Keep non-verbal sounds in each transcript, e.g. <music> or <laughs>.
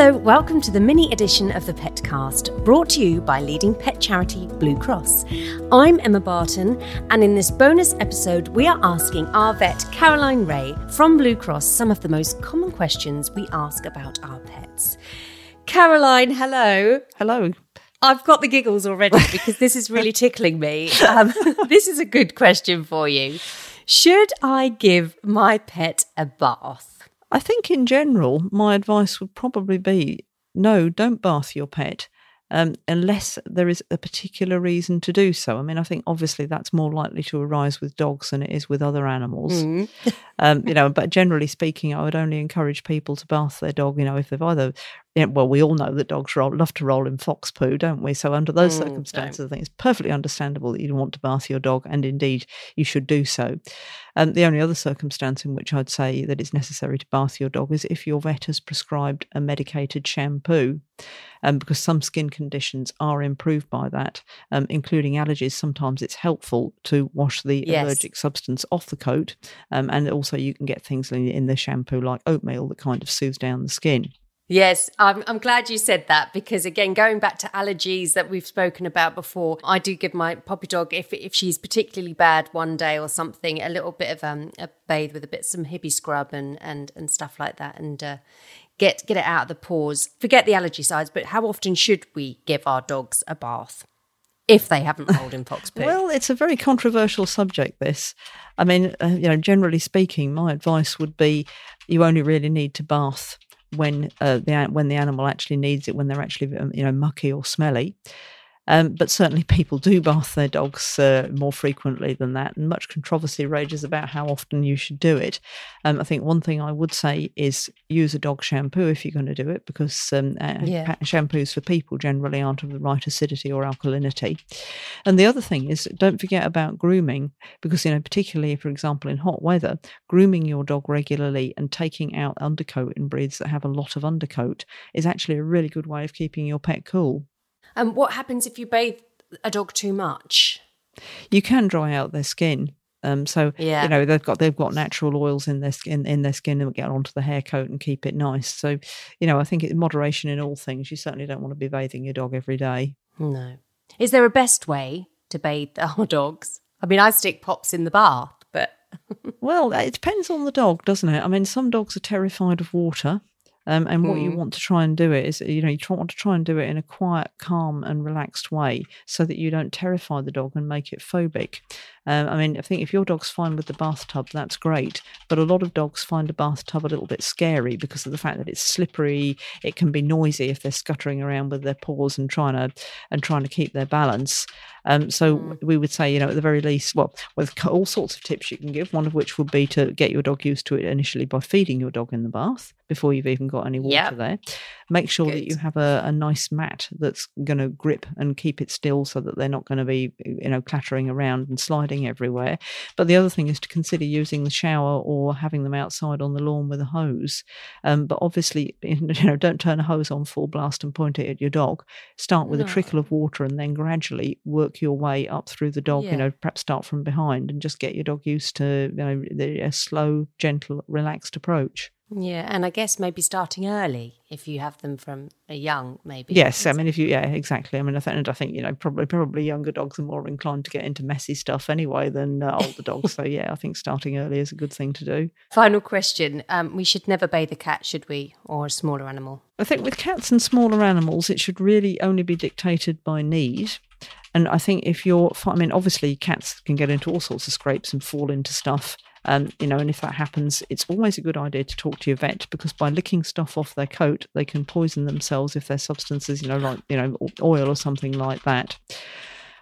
Hello, welcome to the mini edition of the Petcast, brought to you by leading pet charity Blue Cross. I'm Emma Barton, and in this bonus episode, we are asking our vet Caroline Reay from Blue Cross some of the most common questions we ask about our pets. Caroline, hello. Hello. I've got the giggles already <laughs> because this is really tickling me. Um, <laughs> this is a good question for you. Should I give my pet a bath? I think in general, my advice would probably be no, don't bath your pet. Um, unless there is a particular reason to do so. I mean, I think obviously that's more likely to arise with dogs than it is with other animals. Mm. um, you know, but generally speaking, I would only encourage people to bath their dog. You know, if they've either yeah, well, we all know that dogs roll, love to roll in fox poo, don't we? So, under those mm, circumstances, I think it's perfectly understandable that you'd want to bath your dog, and indeed you should do so. And the only other circumstance in which I'd say that it's necessary to bath your dog is if your vet has prescribed a medicated shampoo, um, because some skin conditions are improved by that, um, including allergies. Sometimes it's helpful to wash the yes. allergic substance off the coat, um, and also you can get things in, in the shampoo like oatmeal that kind of soothes down the skin. Yes, I'm, I'm glad you said that because, again, going back to allergies that we've spoken about before, I do give my puppy dog, if, if she's particularly bad one day or something, a little bit of um, a bathe with a bit some Hibiscrub and, and, and stuff like that and uh, get, get it out of the pores. Forget the allergy sides, but how often should we give our dogs a bath? if they haven't rolled in fox <laughs> poo? well, it's a very controversial subject. This, I mean, uh, you know, generally speaking, my advice would be you only really need to bath when uh, the when the animal actually needs it, when they're actually um, you know mucky or smelly. Um, but certainly, people do bath their dogs uh, more frequently than that, and much controversy rages about how often you should do it. Um, I think one thing I would say is use a dog shampoo if you're going to do it, because um, yeah. shampoos for people generally aren't of the right acidity or alkalinity. And the other thing is, don't forget about grooming, because you know, particularly for example in hot weather, grooming your dog regularly and taking out undercoat in breeds that have a lot of undercoat is actually a really good way of keeping your pet cool. And what happens if you bathe a dog too much? You can dry out their skin. Um, so yeah. you know they've got they've got natural oils in their skin in their skin and get onto the hair coat and keep it nice. So you know I think in moderation in all things. You certainly don't want to be bathing your dog every day. No. Is there a best way to bathe <laughs> our dogs? I mean, I stick pops in the bath, but <laughs> well, it depends on the dog, doesn't it? I mean, some dogs are terrified of water. Um, and what mm. you want to try and do it is, you know, you try, want to try and do it in a quiet, calm, and relaxed way so that you don't terrify the dog and make it phobic. Um, I mean, I think if your dog's fine with the bathtub, that's great. But a lot of dogs find a bathtub a little bit scary because of the fact that it's slippery. It can be noisy if they're scuttering around with their paws and trying to and trying to keep their balance. Um, so mm. we would say, you know, at the very least, well, with all sorts of tips you can give. One of which would be to get your dog used to it initially by feeding your dog in the bath before you've even got any water yep. there. Make sure Good. that you have a, a nice mat that's going to grip and keep it still so that they're not going to be, you know, clattering around and sliding everywhere. But the other thing is to consider using the shower or having them outside on the lawn with a hose. Um, but obviously, <laughs> you know, don't turn a hose on full blast and point it at your dog. Start with no. a trickle of water and then gradually work your way up through the dog. Yeah. You know, perhaps start from behind and just get your dog used to you know the, a slow, gentle, relaxed approach. Yeah, and I guess maybe starting early if you have them from a young, maybe. Yes, I mean, if you, yeah, exactly. I mean, I think, and I think you know, probably probably younger dogs are more inclined to get into messy stuff anyway than uh, <laughs> older dogs. so yeah, I think starting early is a good thing to do. Final question: um, We should never bathe a cat, should we, or a smaller animal? I think with cats and smaller animals, it should really only be dictated by need. And I think if you're, I mean, obviously cats can get into all sorts of scrapes and fall into stuff. Um, you know, and if that happens, it's always a good idea to talk to your vet because by licking stuff off their coat, they can poison themselves if their substances, you know, like you know, oil or something like that.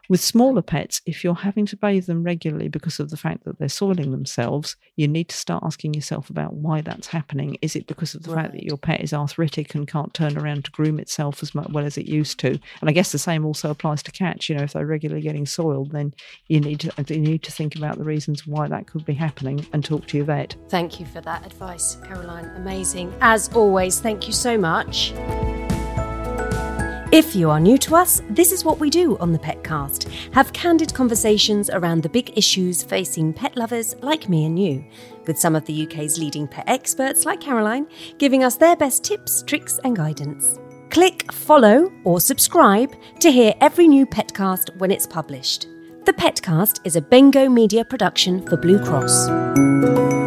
With smaller pets, if you're having to bathe them regularly because of the fact that they're soiling themselves, you need to start asking yourself about why that's happening. Is it because of the right. fact that your pet is arthritic and can't turn around to groom itself as well as it used to? And I guess the same also applies to cats. You know, if they're regularly getting soiled, then you need to you need to think about the reasons why that could be happening and talk to your vet. Thank you for that advice, Caroline. Amazing. As always, thank you so much. If you are new to us, this is what we do on the Petcast have candid conversations around the big issues facing pet lovers like me and you, with some of the UK's leading pet experts like Caroline giving us their best tips, tricks, and guidance. Click follow or subscribe to hear every new Petcast when it's published. The Petcast is a Bengo Media production for Blue Cross.